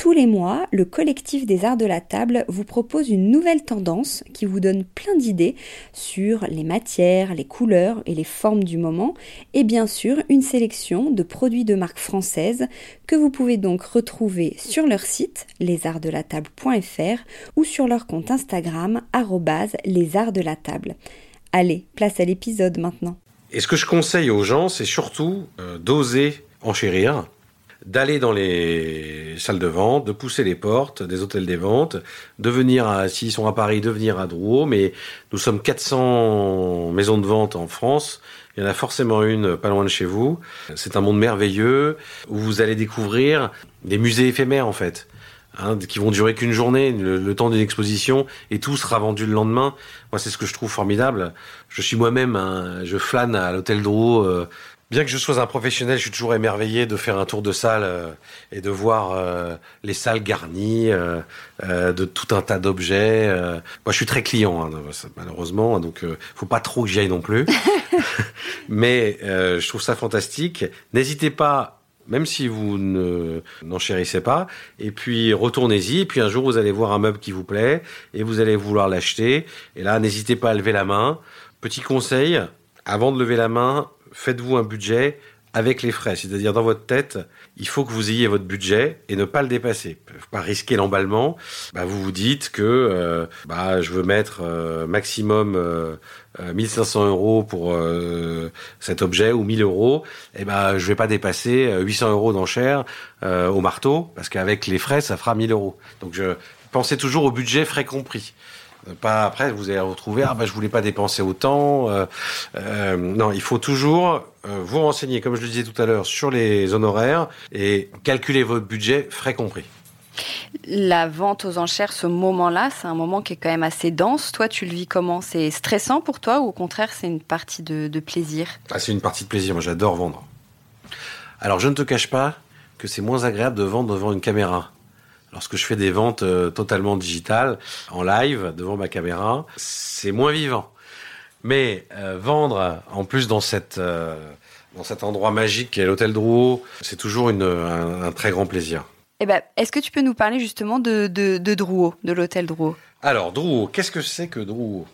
Tous les mois, le collectif des arts de la table vous propose une nouvelle tendance qui vous donne plein d'idées sur les matières, les couleurs et les formes du moment, et bien sûr une sélection de produits de marque française que vous pouvez donc retrouver sur leur site lesartsdelatable.fr ou sur leur compte Instagram lesartsdelatable. Allez, place à l'épisode maintenant. Et ce que je conseille aux gens, c'est surtout euh, d'oser enchérir d'aller dans les salles de vente, de pousser les portes des hôtels des ventes, de venir, à, s'ils sont à Paris, de venir à Drouot, mais nous sommes 400 maisons de vente en France, il y en a forcément une pas loin de chez vous. C'est un monde merveilleux où vous allez découvrir des musées éphémères en fait. Hein, qui vont durer qu'une journée, le, temps d'une exposition, et tout sera vendu le lendemain. Moi, c'est ce que je trouve formidable. Je suis moi-même, je flâne à l'hôtel Drouot euh, Bien que je sois un professionnel, je suis toujours émerveillé de faire un tour de salle euh, et de voir euh, les salles garnies euh, de tout un tas d'objets. moi, je suis très client, hein, malheureusement, donc faut pas trop que j'y aille non plus. Mais je trouve ça fantastique. N'hésitez pas même si vous ne n'enchérissez pas. Et puis retournez-y. Et puis un jour, vous allez voir un meuble qui vous plaît et vous allez vouloir l'acheter. Et là, n'hésitez pas à lever la main. Petit conseil, avant de lever la main, faites-vous un budget avec les frais. C'est-à-dire dans votre tête, il faut que vous ayez votre budget et ne pas le dépasser. Faut pas risquer l'emballement. Bah, vous vous dites que euh, bah, je veux mettre euh, maximum euh, 1500 euros pour euh, cet objet ou 1000 euros. Et eh ben je vais pas dépasser 800 euros d'enchère au marteau parce qu'avec les frais ça fera 1000 euros. Donc je pensez toujours au budget frais compris. Pas après, vous allez retrouver ah bah je voulais pas dépenser autant. Euh, euh, non, il faut toujours euh, vous renseigner, comme je le disais tout à l'heure, sur les honoraires et calculer votre budget, frais compris. La vente aux enchères, ce moment-là, c'est un moment qui est quand même assez dense. Toi, tu le vis comment? C'est stressant pour toi ou au contraire, c'est une partie de, de plaisir? Ah, C'est une partie de plaisir. Moi, j'adore vendre. Alors, je ne te cache pas que c'est moins agréable de vendre devant une caméra. Lorsque je fais des ventes euh, totalement digitales, en live, devant ma caméra, c'est moins vivant. Mais euh, vendre, en plus dans cette euh, dans cet endroit magique qui est l'hôtel Drouot, c'est toujours une, un, très grand plaisir. Eh ben, est-ce que tu peux nous parler justement de, de, de Drouot, de l'hôtel Drouot? Alors, Drouot, qu'est-ce que c'est que Drouot?